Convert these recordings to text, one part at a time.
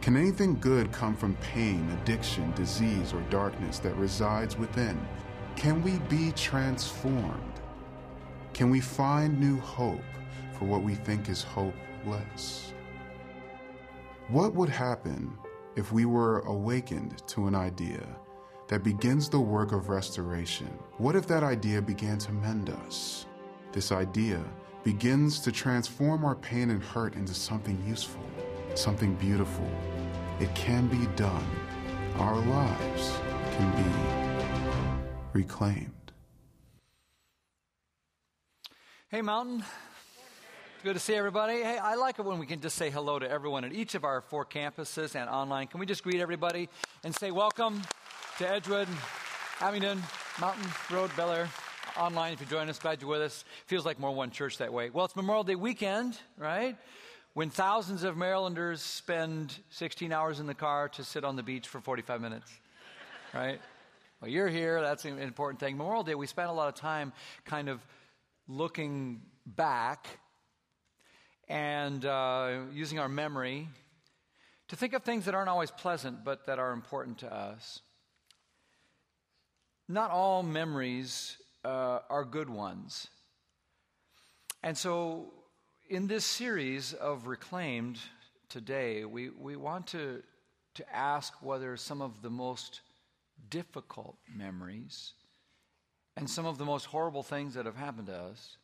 Can anything good come from pain, addiction, disease, or darkness that resides within? Can we be transformed? Can we find new hope for what we think is hopeless? What would happen if we were awakened to an idea that begins the work of restoration? What if that idea began to mend us? This idea begins to transform our pain and hurt into something useful, something beautiful. It can be done. Our lives can be reclaimed. Hey, Mountain. Good to see everybody. Hey, I like it when we can just say hello to everyone at each of our four campuses and online. Can we just greet everybody and say welcome to Edgewood, Abingdon, Mountain Road, Bel Air, online if you join us. Glad you're with us. Feels like more one church that way. Well, it's Memorial Day weekend, right? When thousands of Marylanders spend 16 hours in the car to sit on the beach for 45 minutes, right? Well, you're here. That's an important thing. Memorial Day, we spent a lot of time kind of looking back and uh, using our memory to think of things that aren't always pleasant but that are important to us. Not all memories uh, are good ones. And so, in this series of Reclaimed today, we, we want to, to ask whether some of the most difficult memories and some of the most horrible things that have happened to us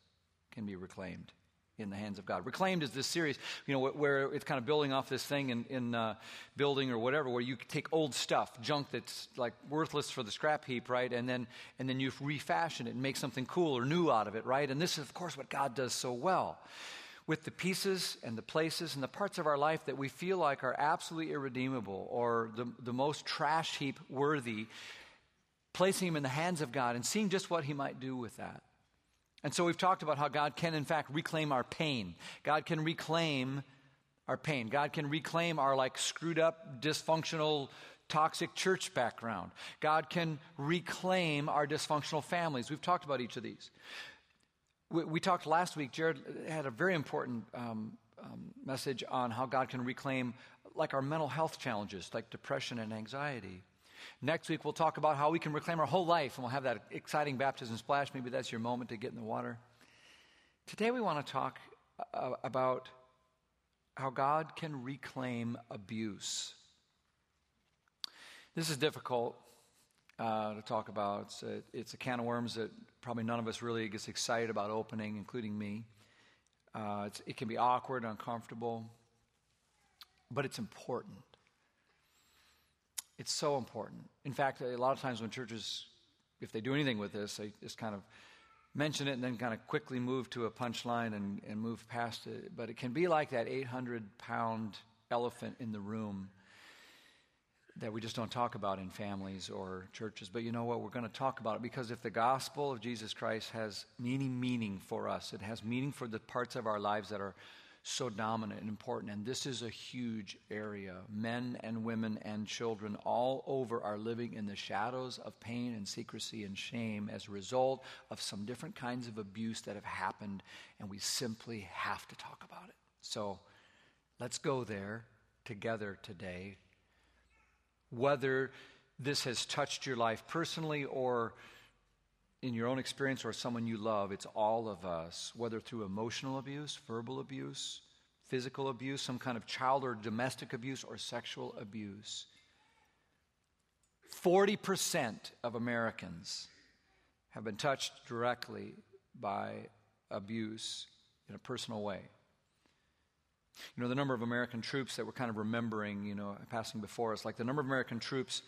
can be reclaimed in the hands of God. Reclaimed is this series, you know, where it's kind of building off this thing in, in uh, building or whatever, where you take old stuff, junk that's like worthless for the scrap heap, right? And then, and then you refashion it and make something cool or new out of it, right? And this is, of course, what God does so well. With the pieces and the places and the parts of our life that we feel like are absolutely irredeemable or the, the most trash heap worthy, placing them in the hands of God and seeing just what He might do with that. And so we've talked about how God can, in fact, reclaim our pain. God can reclaim our pain. God can reclaim our like screwed up, dysfunctional, toxic church background. God can reclaim our dysfunctional families. We've talked about each of these. We, we talked last week, Jared had a very important um, um, message on how God can reclaim like our mental health challenges, like depression and anxiety. Next week, we'll talk about how we can reclaim our whole life, and we'll have that exciting baptism splash. Maybe that's your moment to get in the water. Today, we want to talk uh, about how God can reclaim abuse. This is difficult uh, to talk about. It's a, it's a, can of worms that probably none of us really gets excited about opening, including me. Uh, it can be awkward, uncomfortable, but it's important. It's so important. In fact, a lot of times when churches, if they do anything with this, they just kind of mention it and then kind of quickly move to a punchline and, and move past it. But it can be like that 800 pound elephant in the room that we just don't talk about in families or churches. But you know what? We're going to talk about it because if the gospel of Jesus Christ has any meaning for us, it has meaning for the parts of our lives that are so dominant and important. And this is a huge area. Men and women and children all over are living in the shadows of pain and secrecy and shame as a result of some different kinds of abuse that have happened, and we simply have to talk about it. So let's go there together today. Whether this has touched your life personally or in your own experience or someone you love, it's all of us, whether through emotional abuse, verbal abuse, physical abuse, some kind of child or domestic abuse, or sexual abuse. 40% of Americans have been touched directly by abuse in a personal way. You know, the number of American troops that we're kind of remembering, you know, passing before us, like the number of American troops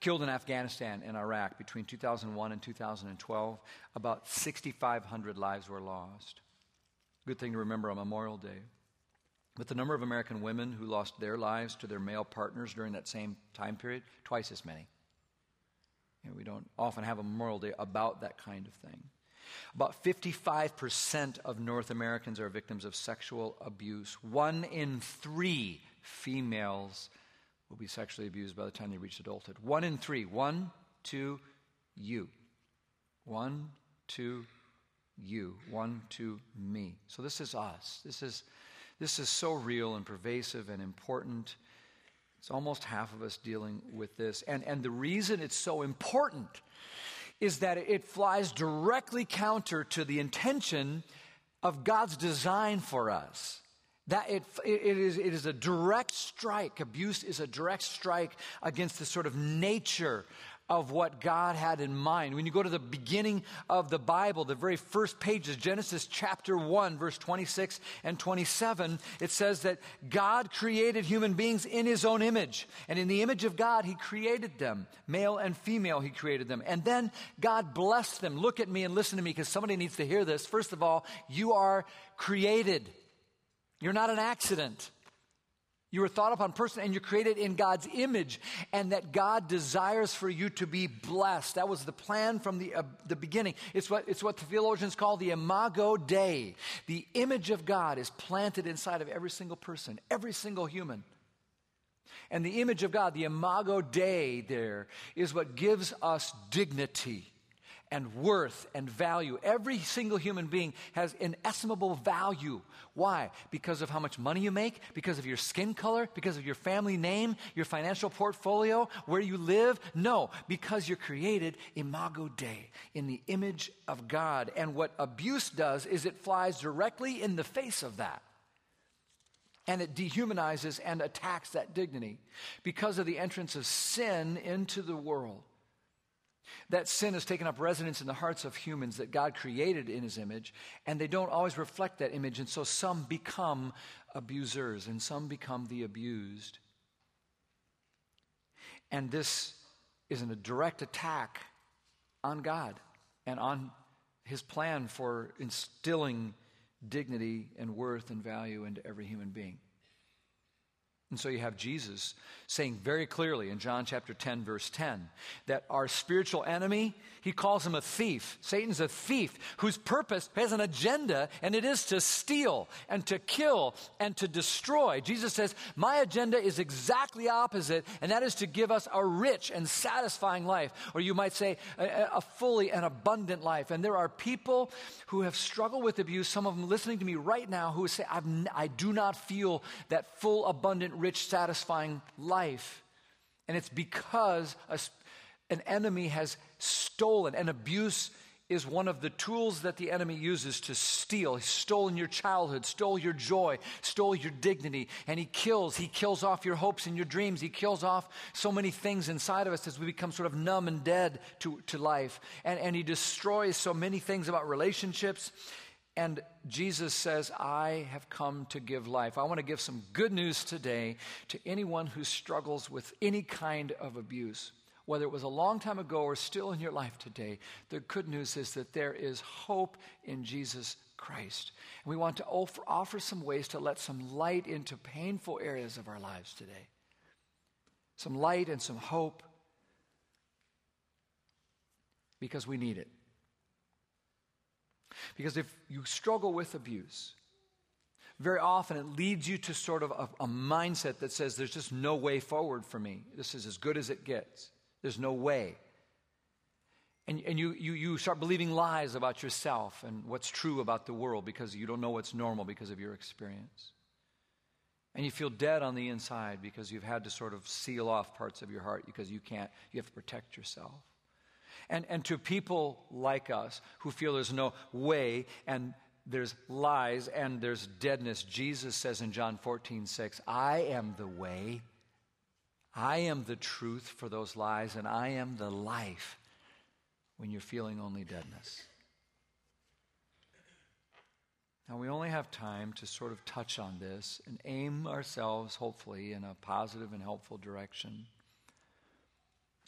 killed in Afghanistan and Iraq between 2001 and 2012, about 6,500 lives were lost. Good thing to remember on Memorial Day. But the number of American women who lost their lives to their male partners during that same time period, twice as many. You know, we don't often have a Memorial Day about that kind of thing. About 55% of North Americans are victims of sexual abuse. One in three females will be sexually abused by the time they reach adulthood. One in three. One, two, you. One, two, you. One, two, me. So this is us. This is This is so real and pervasive and important. It's almost half of us dealing with this. And, and the reason it's so important is that it flies directly counter to the intention of God's design for us. That it, it, is, it is a direct strike. Abuse is a direct strike against the sort of nature of what God had in mind. When you go to the beginning of the Bible, the very first pages, Genesis chapter 1, verse 26 and 27, it says that God created human beings in his own image. And in the image of God, he created them. Male and female, he created them. And then God blessed them. Look at me and listen to me because somebody needs to hear this. First of all, you are created, you're not an accident. You were thought upon person and you're created in God's image, and that God desires for you to be blessed. That was the plan from the, uh, the beginning. It's what, it's what the theologians call the imago Dei. The image of God is planted inside of every single person, every single human. And the image of God, the imago Dei, there, is what gives us dignity and worth and value. Every single human being has inestimable value. Why? Because of how much money you make, because of your skin color, because of your family name, your financial portfolio, where you live? No, because you're created imago Dei, in the image of God. And what abuse does is it flies directly in the face of that and it dehumanizes and attacks that dignity because of the entrance of sin into the world. That sin has taken up residence in the hearts of humans that God created in his image, and they don't always reflect that image, and so some become abusers and some become the abused. And this is a direct attack on God and on his plan for instilling dignity and worth and value into every human being. And so you have Jesus saying very clearly in John chapter 10, verse 10, that our spiritual enemy, he calls him a thief. Satan's a thief whose purpose has an agenda, and it is to steal and to kill and to destroy. Jesus says, My agenda is exactly opposite, and that is to give us a rich and satisfying life, or you might say, a, a fully and abundant life. And there are people who have struggled with abuse, some of them listening to me right now, who say, I do not feel that full, abundant rich, satisfying life. And it's because a, an enemy has stolen, and abuse is one of the tools that the enemy uses to steal. He's stolen your childhood, stole your joy, stole your dignity, and he kills. He kills off your hopes and your dreams. He kills off so many things inside of us as we become sort of numb and dead to, to life. And, and he destroys so many things about relationships. And Jesus says, I have come to give life. I want to give some good news today to anyone who struggles with any kind of abuse. Whether it was a long time ago or still in your life today, the good news is that there is hope in Jesus Christ. And we want to offer, offer some ways to let some light into painful areas of our lives today. Some light and some hope because we need it. Because if you struggle with abuse, very often it leads you to sort of a, a, mindset that says, there's just no way forward for me. This is as good as it gets. There's no way. And, and you, you, you start believing lies about yourself and what's true about the world because you don't know what's normal because of your experience. And you feel dead on the inside because you've had to sort of seal off parts of your heart because you can't, you have to protect yourself. And, and to people like us who feel there's no way and there's lies and there's deadness, Jesus says in John 14, 6, I am the way, I am the truth for those lies, and I am the life when you're feeling only deadness. Now, we only have time to sort of touch on this and aim ourselves, hopefully, in a positive and helpful direction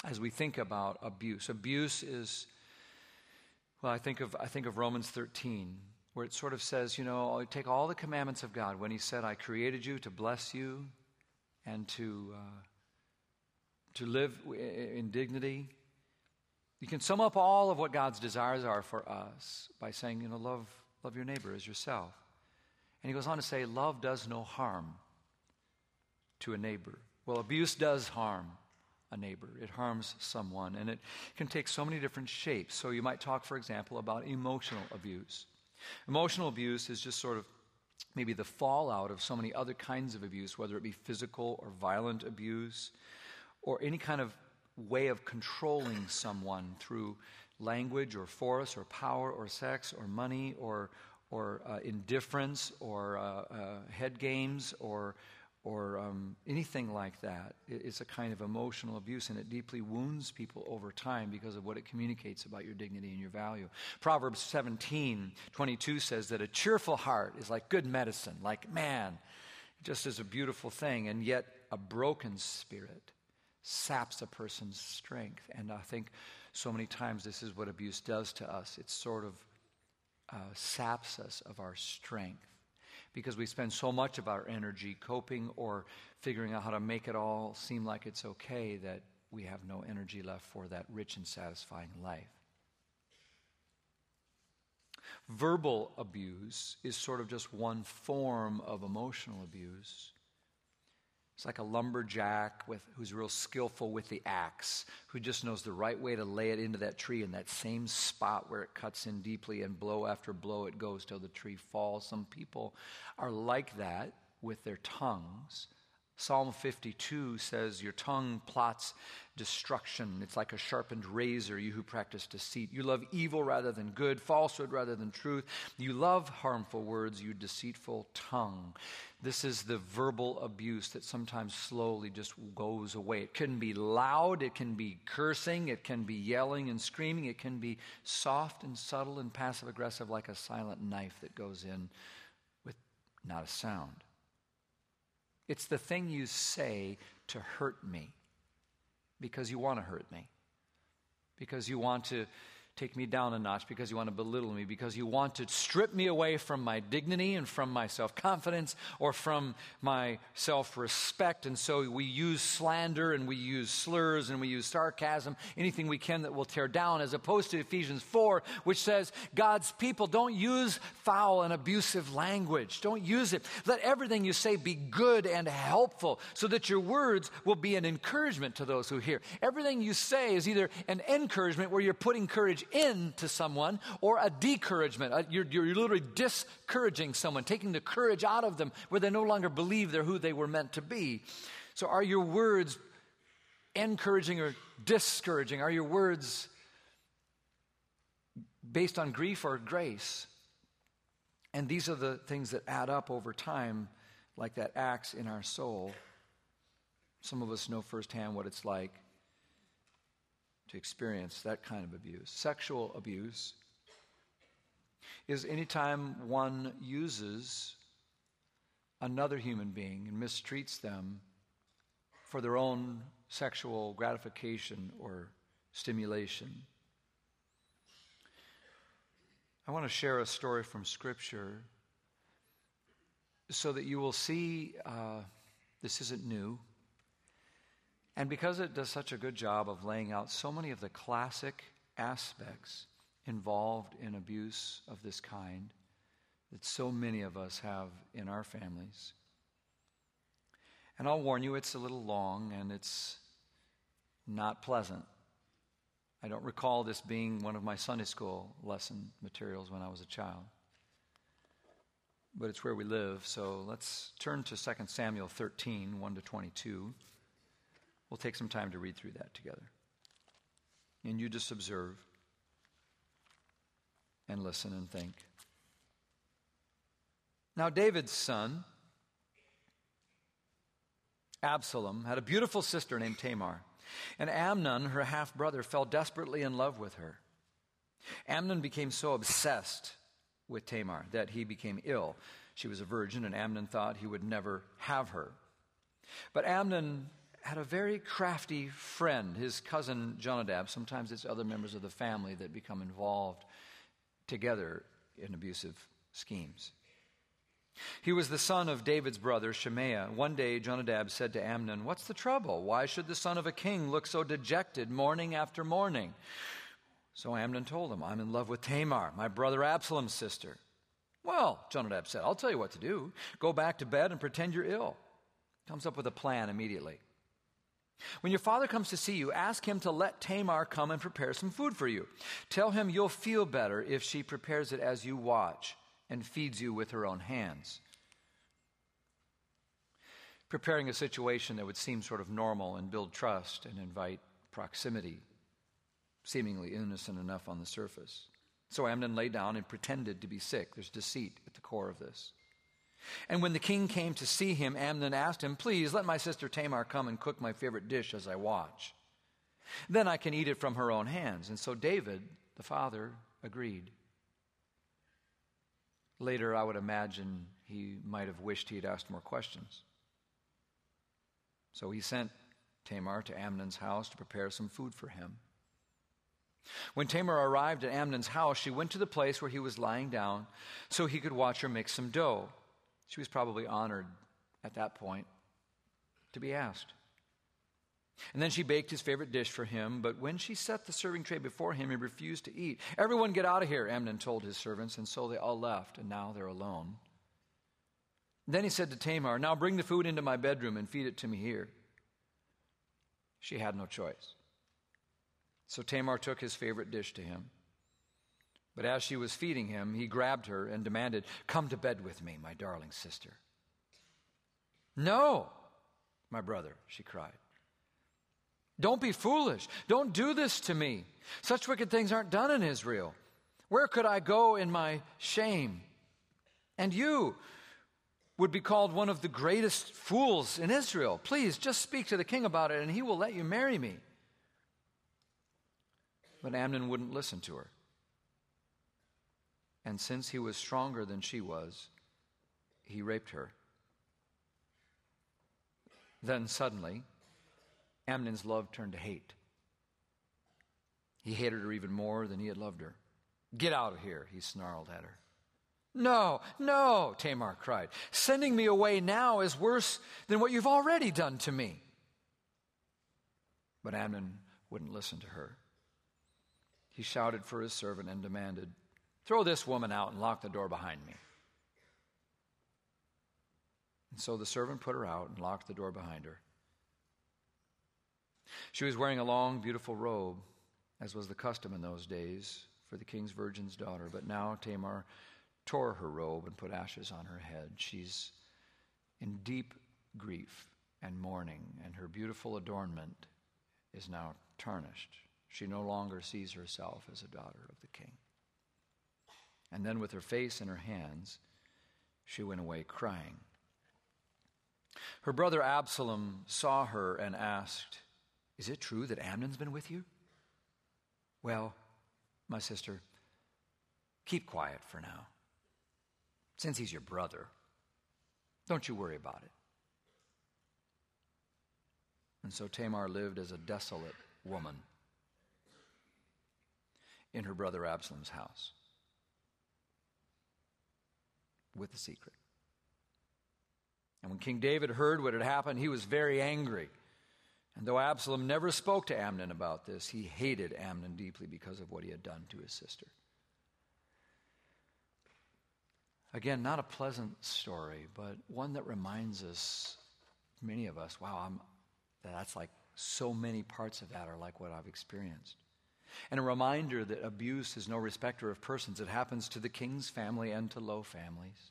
as we think about abuse. Abuse is, well, I think of, I think of Romans 13, where it sort of says, you know, take all the commandments of God when He said, I created you to bless you and to, uh, to live in dignity. You can sum up all of what God's desires are for us by saying, you know, love, love your neighbor as yourself. And he goes on to say, love does no harm to a neighbor. Well, abuse does harm a neighbor. It harms someone, and it can take so many different shapes. So you might talk, for example, about emotional abuse. Emotional abuse is just sort of maybe the fallout of so many other kinds of abuse, whether it be physical or violent abuse, or any kind of way of controlling someone through language or force or power or sex or money or, or uh, indifference or uh, uh, head games or, or um, anything like that. It's a kind of emotional abuse, and it deeply wounds people over time because of what it communicates about your dignity and your value. Proverbs 17 22 says that a cheerful heart is like good medicine, like man, just as a beautiful thing, and yet a broken spirit saps a person's strength. And I think so many times this is what abuse does to us. It sort of uh, saps us of our strength because we spend so much of our energy coping or figuring out how to make it all seem like it's okay that we have no energy left for that rich and satisfying life. Verbal abuse is sort of just one form of emotional abuse. It's like a lumberjack with, who's real skillful with the axe, who just knows the right way to lay it into that tree in that same spot where it cuts in deeply, and blow after blow it goes till the tree falls. Some people are like that with their tongues. Psalm 52 says, Your tongue plots destruction. It's like a sharpened razor, you who practice deceit. You love evil rather than good, falsehood rather than truth. You love harmful words, you deceitful tongue. This is the verbal abuse that sometimes slowly just goes away. It can be loud, it can be cursing, it can be yelling and screaming, it can be soft and subtle and passive aggressive, like a silent knife that goes in with not a sound. It's the thing you say to hurt me because you want to hurt me, because you want to take me down a notch because you want to belittle me, because you want to strip me away from my dignity and from my self confidence or from my self respect. And so we use slander and we use slurs and we use sarcasm, anything we can that will tear down, as opposed to Ephesians 4, which says, God's people don't use foul and abusive language. Don't use it. Let everything you say be good and helpful so that your words will be an encouragement to those who hear. Everything you say is either an encouragement where you're putting courage into someone or a discouragement. Uh, you're, you're literally discouraging someone, taking the courage out of them where they no longer believe they're who they were meant to be. So, are your words encouraging or discouraging? Are your words based on grief or grace? And these are the things that add up over time, like that axe in our soul. Some of us know firsthand what it's like to experience that kind of abuse. Sexual abuse is anytime one uses another human being and mistreats them for their own sexual gratification or stimulation. I want to share a story from Scripture so that you will see uh, this isn't new. And because it does such a good job of laying out so many of the classic aspects involved in abuse of this kind that so many of us have in our families. And I'll warn you, it's a little long and it's not pleasant. I don't recall this being one of my Sunday school lesson materials when I was a child. But it's where we live, so let's turn to 2 Samuel 13, 1 to 22. We'll take some time to read through that together. And you just observe and listen and think. Now, David's son, Absalom, had a beautiful sister named Tamar. And Amnon, her half brother, fell desperately in love with her. Amnon became so obsessed with Tamar that he became ill. She was a virgin, and Amnon thought he would never have her. But Amnon had a very crafty friend, his cousin Jonadab. Sometimes it's other members of the family that become involved together in abusive schemes. He was the son of David's brother, Shimea. One day, Jonadab said to Amnon, What's the trouble? Why should the son of a king look so dejected morning after morning? So Amnon told him, I'm in love with Tamar, my brother Absalom's sister. Well, Jonadab said, I'll tell you what to do. Go back to bed and pretend you're ill. Comes up with a plan immediately. When your father comes to see you, ask him to let Tamar come and prepare some food for you. Tell him you'll feel better if she prepares it as you watch and feeds you with her own hands. Preparing a situation that would seem sort of normal and build trust and invite proximity, seemingly innocent enough on the surface. So Amnon lay down and pretended to be sick. There's deceit at the core of this. And when the king came to see him, Amnon asked him, Please let my sister Tamar come and cook my favorite dish as I watch. Then I can eat it from her own hands. And so David, the father, agreed. Later, I would imagine he might have wished he had asked more questions. So he sent Tamar to Amnon's house to prepare some food for him. When Tamar arrived at Amnon's house, she went to the place where he was lying down so he could watch her make some dough. She was probably honored at that point to be asked. And then she baked his favorite dish for him, but when she set the serving tray before him, he refused to eat. Everyone get out of here, Amnon told his servants, and so they all left, and now they're alone. Then he said to Tamar, Now bring the food into my bedroom and feed it to me here. She had no choice. So Tamar took his favorite dish to him. But as she was feeding him, he grabbed her and demanded, Come to bed with me, my darling sister. No, my brother, she cried. Don't be foolish. Don't do this to me. Such wicked things aren't done in Israel. Where could I go in my shame? And you would be called one of the greatest fools in Israel. Please just speak to the king about it, and he will let you marry me. But Amnon wouldn't listen to her. And since he was stronger than she was, he raped her. Then suddenly, Amnon's love turned to hate. He hated her even more than he had loved her. Get out of here, he snarled at her. No, no, Tamar cried. Sending me away now is worse than what you've already done to me. But Amnon wouldn't listen to her. He shouted for his servant and demanded, Throw this woman out and lock the door behind me. And so the servant put her out and locked the door behind her. She was wearing a long, beautiful robe, as was the custom in those days for the king's virgin's daughter. But now Tamar tore her robe and put ashes on her head. She's in deep grief and mourning, and her beautiful adornment is now tarnished. She no longer sees herself as a daughter of the king. And then, with her face in her hands, she went away crying. Her brother Absalom saw her and asked, Is it true that Amnon's been with you? Well, my sister, keep quiet for now. Since he's your brother, don't you worry about it. And so Tamar lived as a desolate woman in her brother Absalom's house with the secret. And when King David heard what had happened, he was very angry. And though Absalom never spoke to Amnon about this, he hated Amnon deeply because of what he had done to his sister. Again, not a pleasant story, but one that reminds us, many of us, wow, I'm, that's like so many parts of that are like what I've experienced. And a reminder that abuse is no respecter of persons. It happens to the king's family and to low families.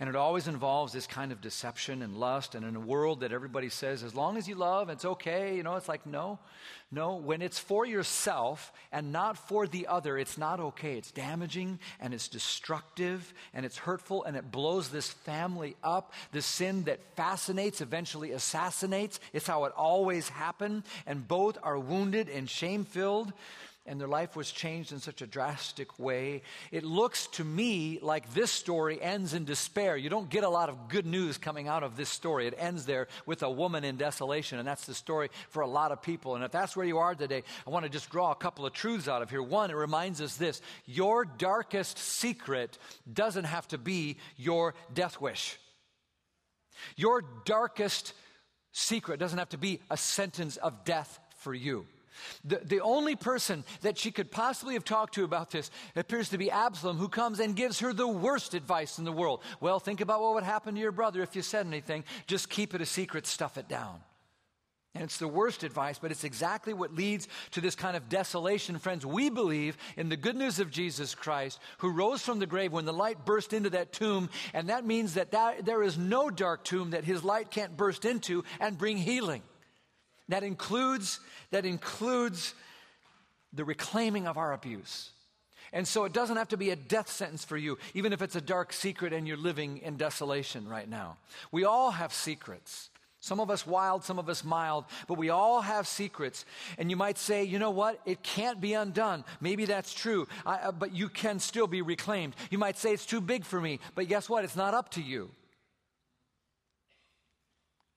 And it always involves this kind of deception and lust. And in a world that everybody says, as long as you love, it's okay, you know, it's like, no, no. When it's for yourself and not for the other, it's not okay. It's damaging and it's destructive and it's hurtful and it blows this family up. The sin that fascinates eventually assassinates. It's how it always happened. And both are wounded and shame filled and their life was changed in such a drastic way. It looks to me like this story ends in despair. You don't get a lot of good news coming out of this story. It ends there with a woman in desolation, and that's the story for a lot of people. And if that's where you are today, I want to just draw a couple of truths out of here. One, it reminds us this your darkest secret doesn't have to be your death wish. Your darkest secret doesn't have to be a sentence of death for you. The, the only person that she could possibly have talked to about this appears to be Absalom, who comes and gives her the worst advice in the world. Well, think about what would happen to your brother if you said anything. Just keep it a secret, stuff it down. And it's the worst advice, but it's exactly what leads to this kind of desolation. Friends, we believe in the good news of Jesus Christ, who rose from the grave when the light burst into that tomb. And that means that, that there is no dark tomb that his light can't burst into and bring healing. That includes, that includes the reclaiming of our abuse. And so it doesn't have to be a death sentence for you, even if it's a dark secret and you're living in desolation right now. We all have secrets. Some of us wild, some of us mild, but we all have secrets. And you might say, you know what? It can't be undone. Maybe that's true, I, uh, but you can still be reclaimed. You might say, it's too big for me, but guess what? It's not up to you.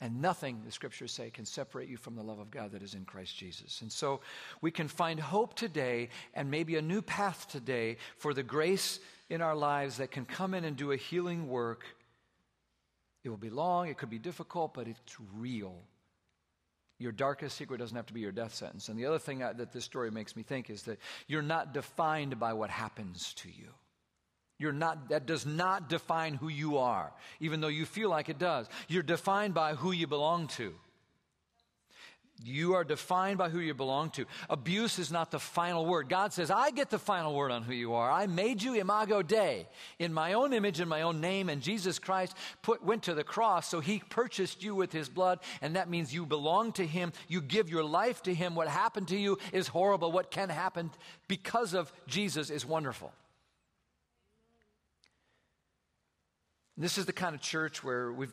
And nothing, the scriptures say, can separate you from the love of God that is in Christ Jesus. And so we can find hope today and maybe a new path today for the grace in our lives that can come in and do a healing work it will be long, it could be difficult, but it's real. Your darkest secret doesn't have to be your death sentence. And the other thing that this story makes me think is that you're not defined by what happens to you. You're not, that does not define who you are, even though you feel like it does. You're defined by who you belong to. You are defined by who you belong to. Abuse is not the final word. God says, I get the final word on who you are. I made you imago Dei in my own image and my own name, and Jesus Christ put, went to the cross, so he purchased you with his blood, and that means you belong to him. You give your life to him. What happened to you is horrible. What can happen because of Jesus is wonderful. This is the kind of church where we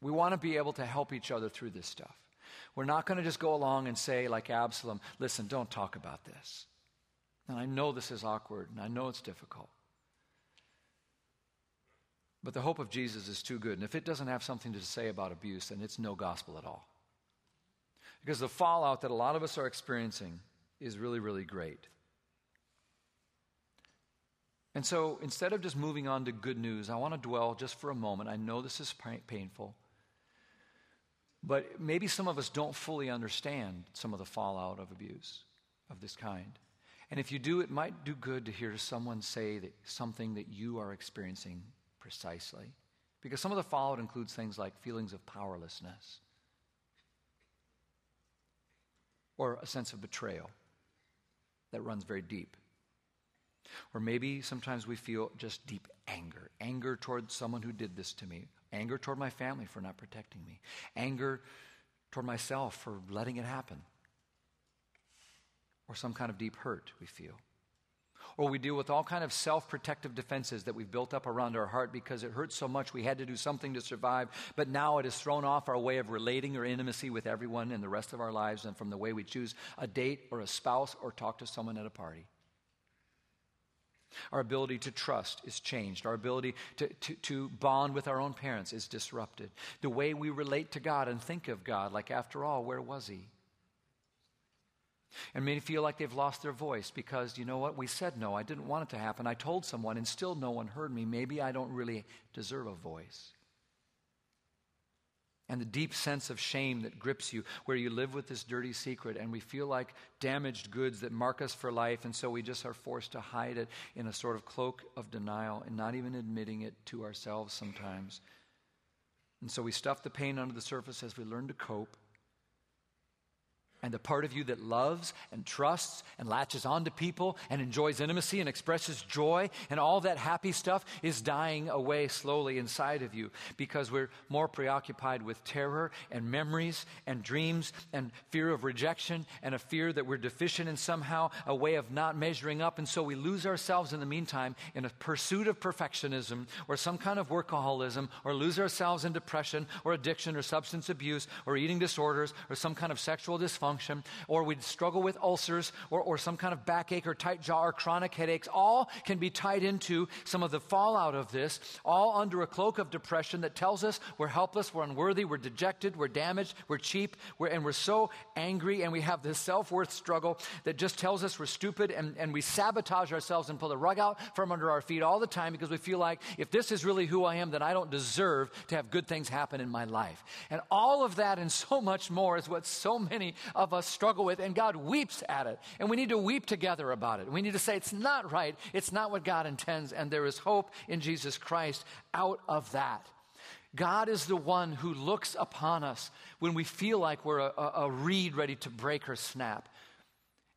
we want to be able to help each other through this stuff. We're not going to just go along and say, like Absalom, listen, don't talk about this. And I know this is awkward and I know it's difficult. But the hope of Jesus is too good. And if it doesn't have something to say about abuse, then it's no gospel at all. Because the fallout that a lot of us are experiencing is really, really great. And so instead of just moving on to good news, I want to dwell just for a moment. I know this is painful. But maybe some of us don't fully understand some of the fallout of abuse of this kind. And if you do, it might do good to hear someone say that something that you are experiencing precisely. Because some of the fallout includes things like feelings of powerlessness or a sense of betrayal that runs very deep. Or maybe sometimes we feel just deep anger anger toward someone who did this to me, Anger toward my family for not protecting me. Anger toward myself for letting it happen. Or some kind of deep hurt we feel. Or we deal with all kind of self-protective defenses that we've built up around our heart because it hurts so much we had to do something to survive, but now it has thrown off our way of relating or intimacy with everyone in the rest of our lives and from the way we choose a date or a spouse or talk to someone at a party. Our ability to trust is changed. Our ability to, to, to, bond with our own parents is disrupted. The way we relate to God and think of God, like, after all, where was He? And many feel like they've lost their voice because, you know what? We said no. I didn't want it to happen. I told someone, and still no one heard me. Maybe I don't really deserve a voice and the deep sense of shame that grips you, where you live with this dirty secret and we feel like damaged goods that mark us for life, and so we just are forced to hide it in a sort of cloak of denial and not even admitting it to ourselves sometimes. And so we stuff the pain under the surface as we learn to cope. And the part of you that loves and trusts and latches onto people and enjoys intimacy and expresses joy and all that happy stuff is dying away slowly inside of you because we're more preoccupied with terror and memories and dreams and fear of rejection and a fear that we're deficient in somehow, a way of not measuring up. And so we lose ourselves in the meantime in a pursuit of perfectionism or some kind of workaholism or lose ourselves in depression or addiction or substance abuse or eating disorders or some kind of sexual dysfunction dysfunction, or we'd struggle with ulcers, or, or some kind of backache or tight jaw or chronic headaches, all can be tied into some of the fallout of this, all under a cloak of depression that tells us we're helpless, we're unworthy, we're dejected, we're damaged, we're cheap, we're, and we're so angry, and we have this self worth struggle that just tells us we're stupid, and, and we sabotage ourselves and pull the rug out from under our feet all the time because we feel like if this is really who I am, then I don't deserve to have good things happen in my life. And all of that and so much more is what so many of us struggle with, and God weeps at it. And we need to weep together about it. We need to say, it's not right, it's not what God intends, and there is hope in Jesus Christ out of that. God is the one who looks upon us when we feel like we're a, a, reed ready to break or snap.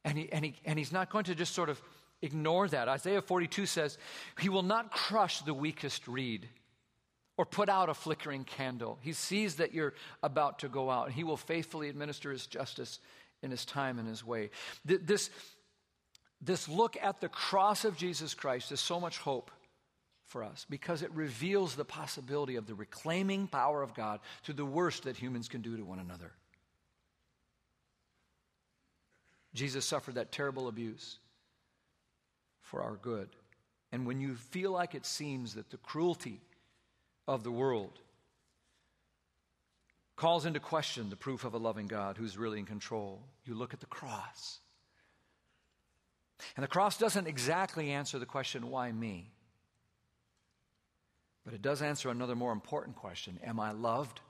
And, he, and, he, and he's not going to just sort of ignore that. Isaiah 42 says, He will not crush the weakest reed or put out a flickering candle. He sees that you're about to go out, and He will faithfully administer His justice in His time and His way. This, this look at the cross of Jesus Christ is so much hope for us because it reveals the possibility of the reclaiming power of God to the worst that humans can do to one another. Jesus suffered that terrible abuse for our good. And when you feel like it seems that the cruelty of the world calls into question the proof of a loving God who's really in control, you look at the cross. And the cross doesn't exactly answer the question, why me? But it does answer another more important question Am I loved?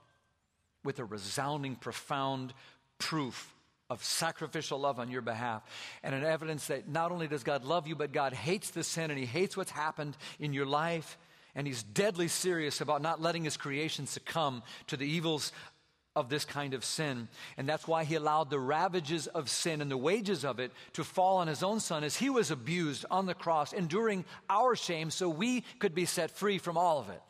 With a resounding, profound proof of sacrificial love on your behalf, and an evidence that not only does God love you, but God hates the sin and He hates what's happened in your life, and He's deadly serious about not letting His creation succumb to the evils of this kind of sin. And that's why he allowed the ravages of sin and the wages of it to fall on his own son as he was abused on the cross, enduring our shame so we could be set free from all of it.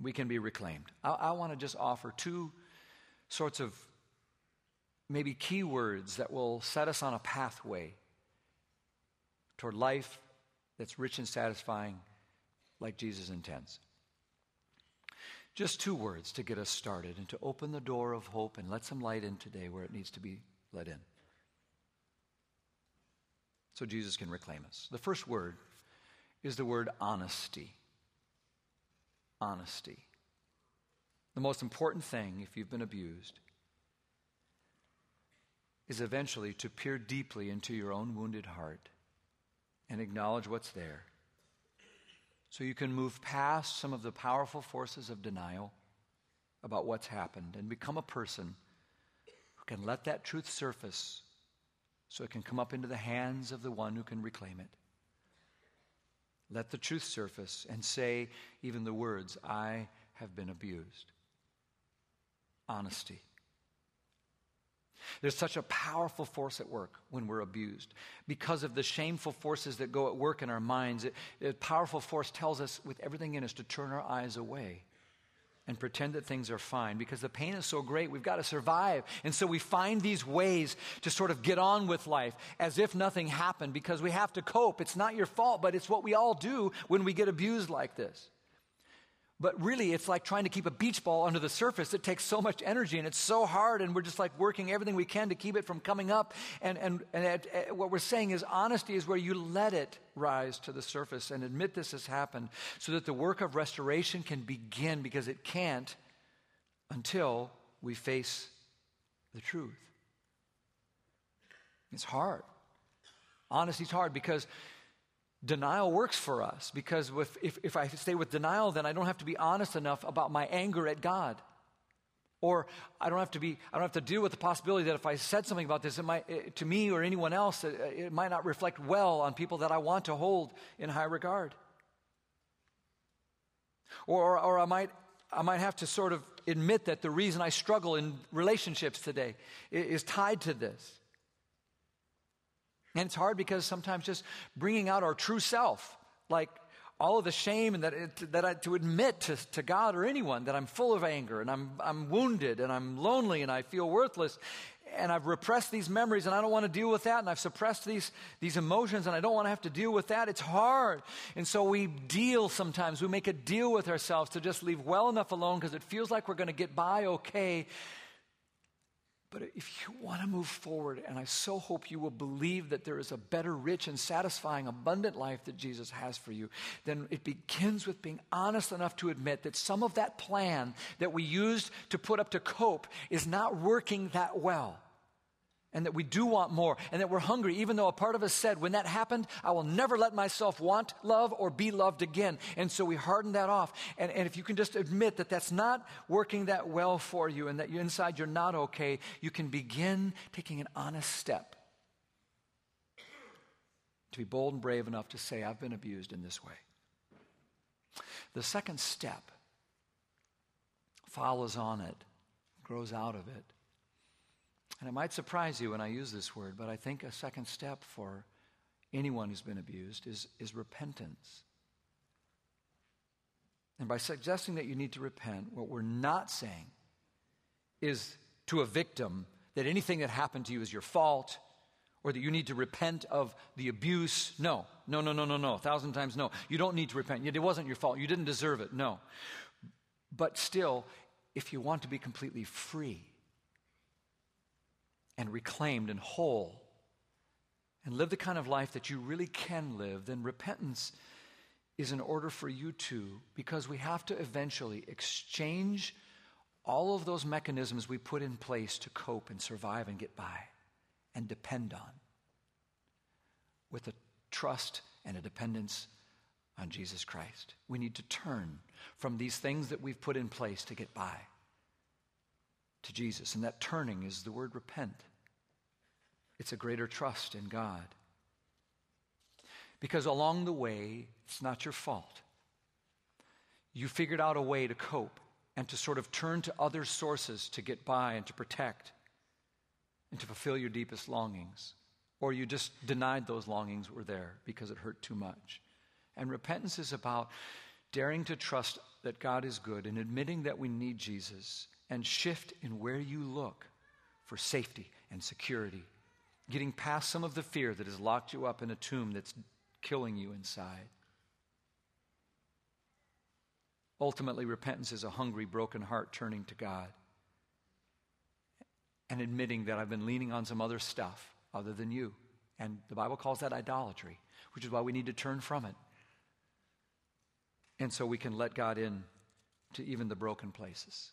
We can be reclaimed. I, I want to just offer two sorts of maybe key words that will set us on a pathway toward life that's rich and satisfying like Jesus intends. Just two words to get us started and to open the door of hope and let some light in today where it needs to be let in. So Jesus can reclaim us. The first word is the word honesty. Honesty. The most important thing, if you've been abused, is eventually to peer deeply into your own wounded heart and acknowledge what's there so you can move past some of the powerful forces of denial about what's happened and become a person who can let that truth surface so it can come up into the hands of the one who can reclaim it. Let the truth surface and say even the words, I have been abused. Honesty. There's such a powerful force at work when we're abused. Because of the shameful forces that go at work in our minds, a powerful force tells us, with everything in us, to turn our eyes away and pretend that things are fine because the pain is so great, we've got to survive. And so we find these ways to sort of get on with life as if nothing happened because we have to cope. It's not your fault, but it's what we all do when we get abused like this. But really, it's like trying to keep a beach ball under the surface. It takes so much energy and it's so hard, and we're just like working everything we can to keep it from coming up. And, and, and at, at, what we're saying is honesty is where you let it rise to the surface and admit this has happened so that the work of restoration can begin because it can't until we face the truth. It's hard. Honesty's hard because denial works for us because with, if, if I stay with denial, then I don't have to be honest enough about my anger at God. Or I don't have to be, I don't have to deal with the possibility that if I said something about this, it might, it, to me or anyone else, it, it might not reflect well on people that I want to hold in high regard. Or, or I might, I might have to sort of admit that the reason I struggle in relationships today is tied to this. And it's hard because sometimes just bringing out our true self, like all of the shame and that, it, that I, to admit to, to God or anyone that I'm full of anger and I'm, I'm wounded and I'm lonely and I feel worthless and I've repressed these memories and I don't want to deal with that and I've suppressed these, these emotions and I don't want to have to deal with that. It's hard. And so we deal sometimes. We make a deal with ourselves to just leave well enough alone because it feels like we're going to get by okay but if you want to move forward, and I so hope you will believe that there is a better, rich, and satisfying, abundant life that Jesus has for you, then it begins with being honest enough to admit that some of that plan that we used to put up to cope is not working that well and that we do want more and that we're hungry, even though a part of us said, when that happened, I will never let myself want love or be loved again. And so we harden that off. And, and if you can just admit that that's not working that well for you and that you inside you're not okay, you can begin taking an honest step to be bold and brave enough to say, I've been abused in this way. The second step follows on it, grows out of it. And it might surprise you when I use this word, but I think a second step for anyone who's been abused is, is repentance. And by suggesting that you need to repent, what we're not saying is to a victim that anything that happened to you is your fault or that you need to repent of the abuse. No, no, no, no, no, no. A thousand times no. You don't need to repent. It wasn't your fault. You didn't deserve it. No. But still, if you want to be completely free and reclaimed and whole and live the kind of life that you really can live, then repentance is in order for you to, because we have to eventually exchange all of those mechanisms we put in place to cope and survive and get by and depend on with a trust and a dependence on Jesus Christ. We need to turn from these things that we've put in place to get by to Jesus. And that turning is the word repent. It's a greater trust in God. Because along the way, it's not your fault. You figured out a way to cope and to sort of turn to other sources to get by and to protect and to fulfill your deepest longings. Or you just denied those longings were there because it hurt too much. And repentance is about daring to trust that God is good and admitting that we need Jesus and shift in where you look for safety and security. Getting past some of the fear that has locked you up in a tomb that's killing you inside. Ultimately, repentance is a hungry, broken heart turning to God and admitting that I've been leaning on some other stuff other than you. And the Bible calls that idolatry, which is why we need to turn from it. And so we can let God in to even the broken places.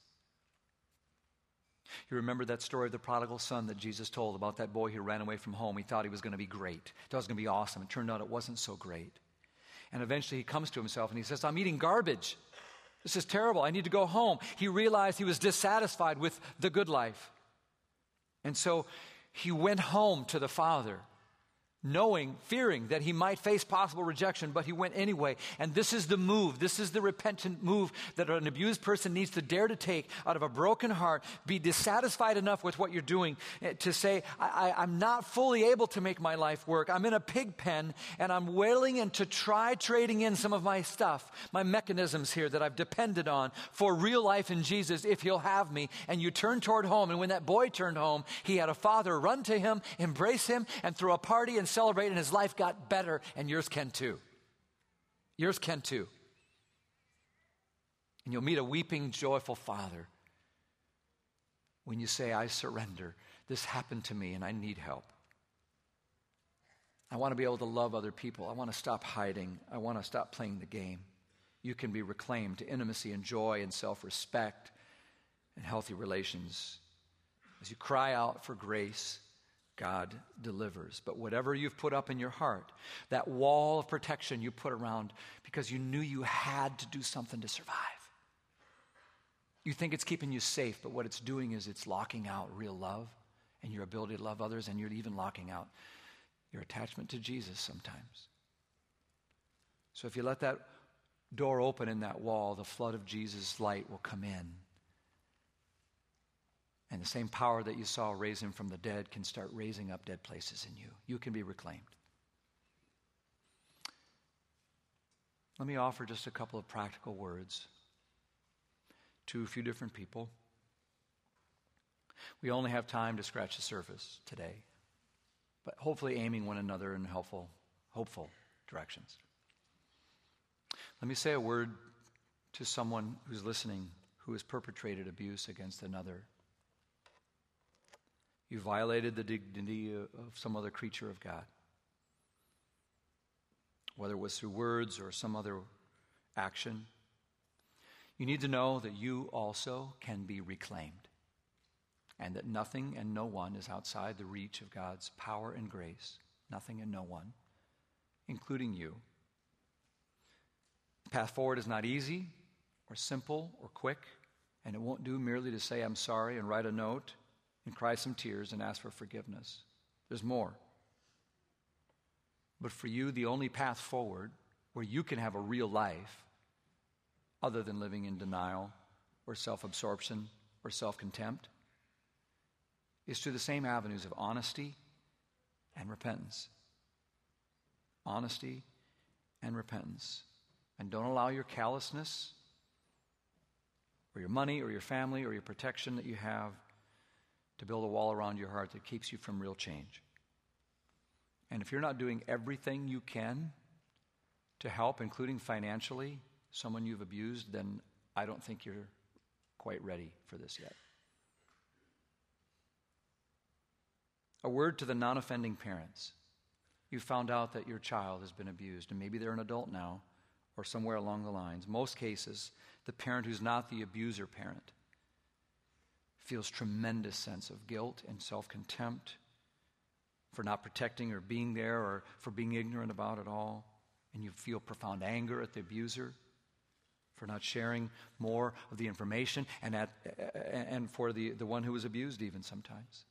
You remember that story of the prodigal son that Jesus told about that boy who ran away from home? He thought he was going to be great. Thought it was going to be awesome. It turned out it wasn't so great. And eventually he comes to himself and he says, I'm eating garbage. This is terrible. I need to go home. He realized he was dissatisfied with the good life. And so he went home to the father knowing, fearing that he might face possible rejection, but he went anyway. And this is the move. This is the repentant move that an abused person needs to dare to take out of a broken heart, be dissatisfied enough with what you're doing eh, to say, I, am not fully able to make my life work. I'm in a pig pen and I'm willing and to try trading in some of my stuff, my mechanisms here that I've depended on for real life in Jesus if he'll have me. And you turn toward home. And when that boy turned home, he had a father run to him, embrace him, and throw a party and celebrate, and his life got better, and yours can too. Yours can too. And you'll meet a weeping, joyful father when you say, I surrender. This happened to me, and I need help. I want to be able to love other people. I want to stop hiding. I want to stop playing the game. You can be reclaimed to intimacy and joy and self respect and healthy relations as you cry out for grace God delivers. But whatever you've put up in your heart, that wall of protection you put around because you knew you had to do something to survive. You think it's keeping you safe, but what it's doing is it's locking out real love and your ability to love others, and you're even locking out your attachment to Jesus sometimes. So if you let that door open in that wall, the flood of Jesus' light will come in and the same power that you saw raise him from the dead can start raising up dead places in you. You can be reclaimed. Let me offer just a couple of practical words to a few different people. We only have time to scratch the surface today, but hopefully aiming one another in helpful, hopeful directions. Let me say a word to someone who's listening who has perpetrated abuse against another you violated the dignity of some other creature of God. Whether it was through words or some other action, you need to know that you also can be reclaimed and that nothing and no one is outside the reach of God's power and grace. Nothing and no one, including you. The path forward is not easy or simple or quick, and it won't do merely to say, I'm sorry and write a note and cry some tears and ask for forgiveness. There's more. But for you, the only path forward where you can have a real life other than living in denial or self absorption or self contempt is through the same avenues of honesty and repentance. Honesty and repentance. And don't allow your callousness or your money or your family or your protection that you have to build a wall around your heart that keeps you from real change. And if you're not doing everything you can to help, including financially, someone you've abused, then I don't think you're quite ready for this yet. A word to the non offending parents. You found out that your child has been abused, and maybe they're an adult now or somewhere along the lines. Most cases, the parent who's not the abuser parent feels tremendous sense of guilt and self-contempt for not protecting or being there or for being ignorant about it all. And you feel profound anger at the abuser for not sharing more of the information and, at, and for the, the one who was abused even sometimes.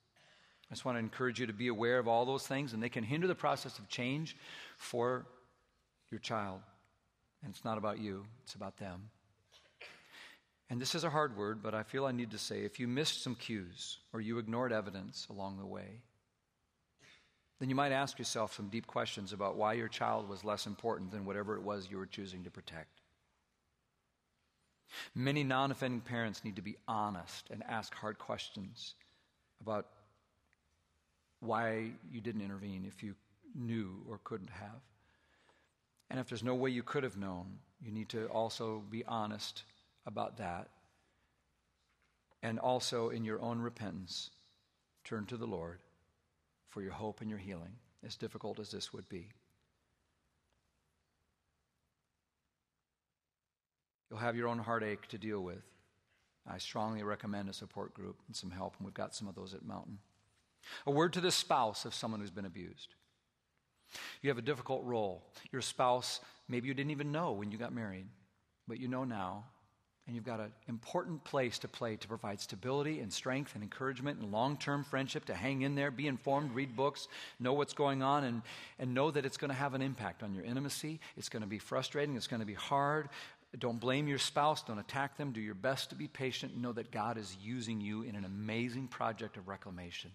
I just want to encourage you to be aware of all those things and they can hinder the process of change for your child. And it's not about you it's about them and this is a hard word, but I feel I need to say if you missed some cues or you ignored evidence along the way, then you might ask yourself some deep questions about why your child was less important than whatever it was you were choosing to protect. Many non offending parents need to be honest and ask hard questions about why you didn't intervene if you knew or couldn't have. And if there's no way you could have known, you need to also be honest about that. And also in your own repentance, turn to the Lord for your hope and your healing, as difficult as this would be. You'll have your own heartache to deal with. I strongly recommend a support group and some help, and we've got some of those at Mountain. A word to the spouse of someone who's been abused. You have a difficult role. Your spouse, maybe you didn't even know when you got married, but you know now and you've got an important place to play to provide stability and strength and encouragement and long term friendship to hang in there, be informed, read books, know what's going on, and, and know that it's going to have an impact on your intimacy. It's going to be frustrating, it's going to be hard. Don't blame your spouse, don't attack them. Do your best to be patient and know that God is using you in an amazing project of reclamation.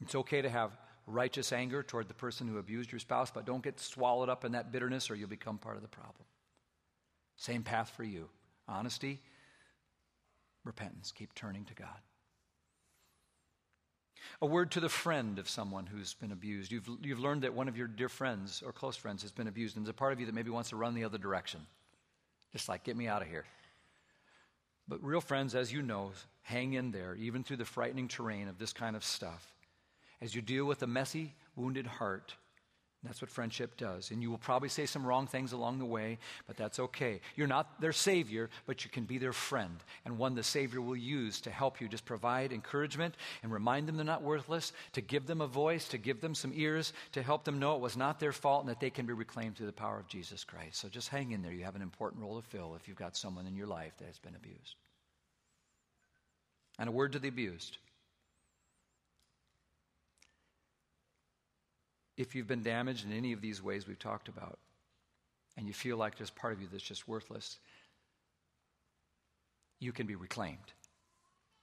It's okay to have righteous anger toward the person who abused your spouse, but don't get swallowed up in that bitterness or you'll become part of the problem. Same path for you honesty, repentance. Keep turning to God. A word to the friend of someone who's been abused. You've, you've learned that one of your dear friends or close friends has been abused, and there's a part of you that maybe wants to run the other direction. Just like, get me out of here. But real friends, as you know, hang in there, even through the frightening terrain of this kind of stuff. As you deal with a messy, wounded heart, that's what friendship does. And you will probably say some wrong things along the way, but that's okay. You're not their Savior, but you can be their friend, and one the Savior will use to help you just provide encouragement and remind them they're not worthless, to give them a voice, to give them some ears, to help them know it was not their fault and that they can be reclaimed through the power of Jesus Christ. So just hang in there. You have an important role to fill if you've got someone in your life that has been abused. And a word to the abused. If you've been damaged in any of these ways we've talked about, and you feel like there's part of you that's just worthless, you can be reclaimed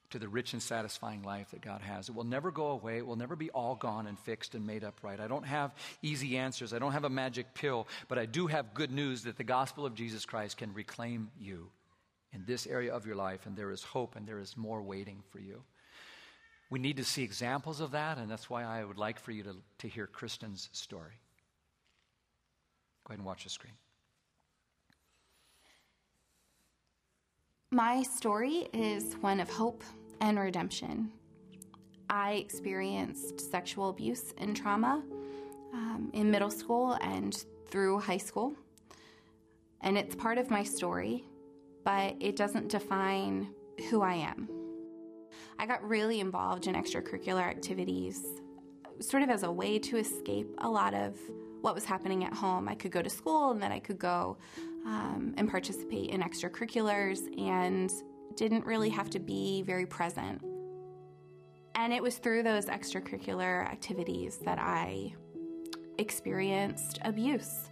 to the rich and satisfying life that God has. It will never go away. It will never be all gone and fixed and made up right. I don't have easy answers. I don't have a magic pill, but I do have good news that the gospel of Jesus Christ can reclaim you in this area of your life, and there is hope and there is more waiting for you. We need to see examples of that, and that's why I would like for you to, to hear Kristen's story. Go ahead and watch the screen. My story is one of hope and redemption. I experienced sexual abuse and trauma um, in middle school and through high school. And it's part of my story, but it doesn't define who I am. I got really involved in extracurricular activities, sort of as a way to escape a lot of what was happening at home. I could go to school and then I could go um, and participate in extracurriculars and didn't really have to be very present. And it was through those extracurricular activities that I experienced abuse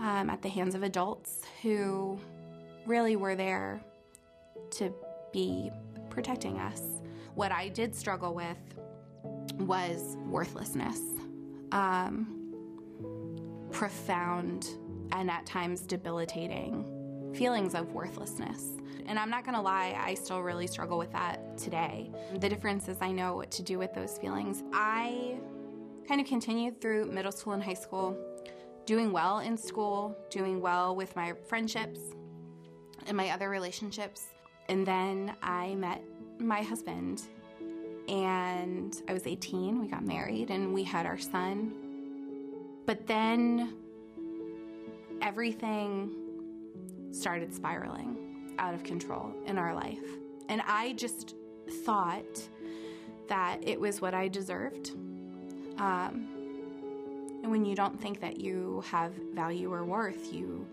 um, at the hands of adults who really were there to be protecting us. What I did struggle with was worthlessness, um, profound and at times debilitating feelings of worthlessness. And I'm not gonna lie, I still really struggle with that today. The difference is I know what to do with those feelings. I kind of continued through middle school and high school, doing well in school, doing well with my friendships and my other relationships. And then I met my husband, and I was 18. We got married and we had our son. But then everything started spiraling out of control in our life. And I just thought that it was what I deserved. Um, and when you don't think that you have value or worth, you.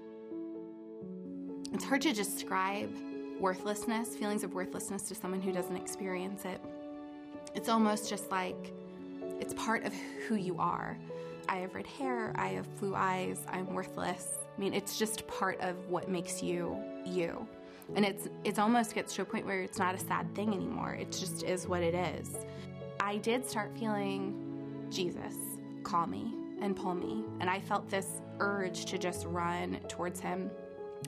It's hard to describe worthlessness, feelings of worthlessness to someone who doesn't experience it. It's almost just like it's part of who you are. I have red hair, I have blue eyes, I'm worthless. I mean, it's just part of what makes you you. And it's it's almost gets to a point where it's not a sad thing anymore. It just is what it is. I did start feeling Jesus call me and pull me, and I felt this urge to just run towards him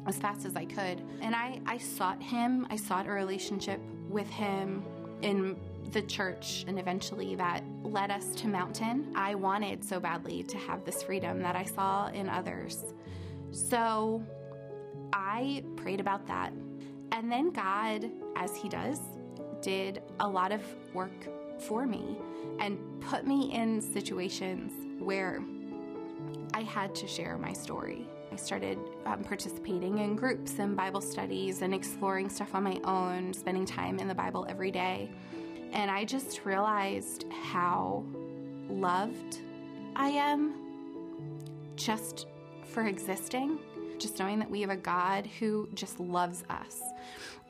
as fast as I could. And I, I sought him, I sought a relationship with him in the church, and eventually that led us to Mountain. I wanted so badly to have this freedom that I saw in others. So I prayed about that. And then God, as He does, did a lot of work for me and put me in situations where I had to share my story. Started um, participating in groups and Bible studies and exploring stuff on my own, spending time in the Bible every day. And I just realized how loved I am just for existing. Just knowing that we have a God who just loves us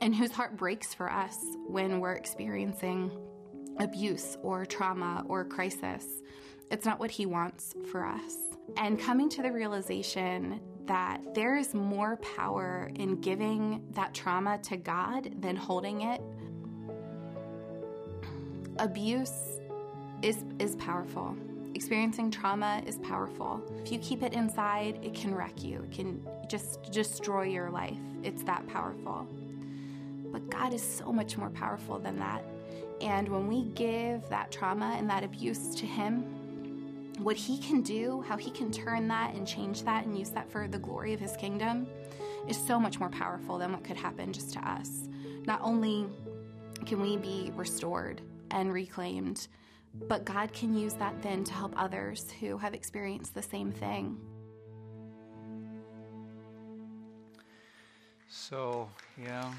and whose heart breaks for us when we're experiencing abuse or trauma or crisis. It's not what He wants for us. And coming to the realization that there is more power in giving that trauma to God than holding it abuse is is powerful. Experiencing trauma is powerful. If you keep it inside, it can wreck you. It can just destroy your life. It's that powerful. But God is so much more powerful than that. And when we give that trauma and that abuse to Him, what He can do, how He can turn that and change that and use that for the glory of His kingdom, is so much more powerful than what could happen just to us. Not only can we be restored and reclaimed. But God can use that then to help others who have experienced the same thing. So, yeah.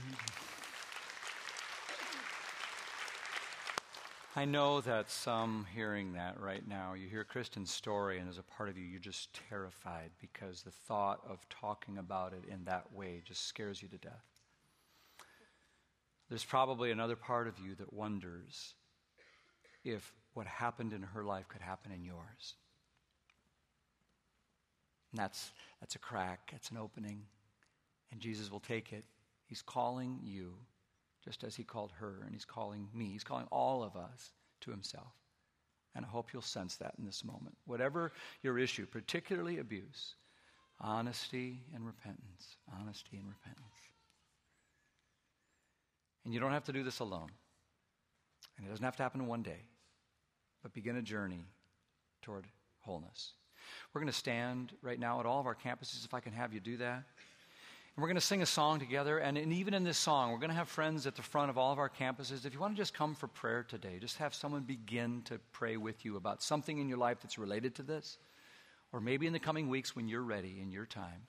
I know that some hearing that right now, you hear Kristen's story, and as a part of you, you're just terrified because the thought of talking about it in that way just scares you to death. There's probably another part of you that wonders if what happened in her life could happen in yours. And that's, that's a crack, that's an opening, and Jesus will take it. He's calling you just as he called her, and he's calling me. He's calling all of us to himself. And I hope you'll sense that in this moment. Whatever your issue, particularly abuse, honesty and repentance, honesty and repentance. And you don't have to do this alone. And it doesn't have to happen in one day, but begin a journey toward wholeness. We're going to stand right now at all of our campuses, if I can have you do that. We're going to sing a song together. And, and even in this song, we're going to have friends at the front of all of our campuses. If you want to just come for prayer today, just have someone begin to pray with you about something in your life that's related to this. Or maybe in the coming weeks when you're ready in your time.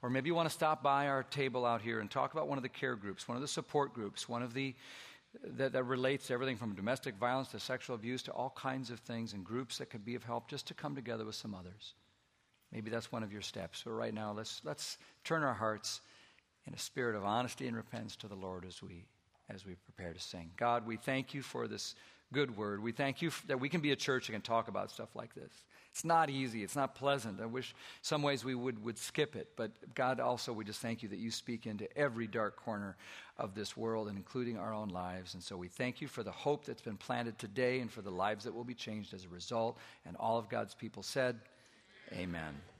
Or maybe you want to stop by our table out here and talk about one of the care groups, one of the support groups, one of the that, that relates to everything from domestic violence to sexual abuse to all kinds of things and groups that could be of help just to come together with some others. Maybe that's one of your steps. So right now, let's, let's turn our hearts in a spirit of honesty and repentance to the Lord as we, as we prepare to sing. God, we thank you for this good word. We thank you that we can be a church and can talk about stuff like this. It's not easy. It's not pleasant. I wish some ways we would, would skip it. But God, also, we just thank you that you speak into every dark corner of this world and including our own lives. And so we thank you for the hope that's been planted today and for the lives that will be changed as a result. And all of God's people said, Amen.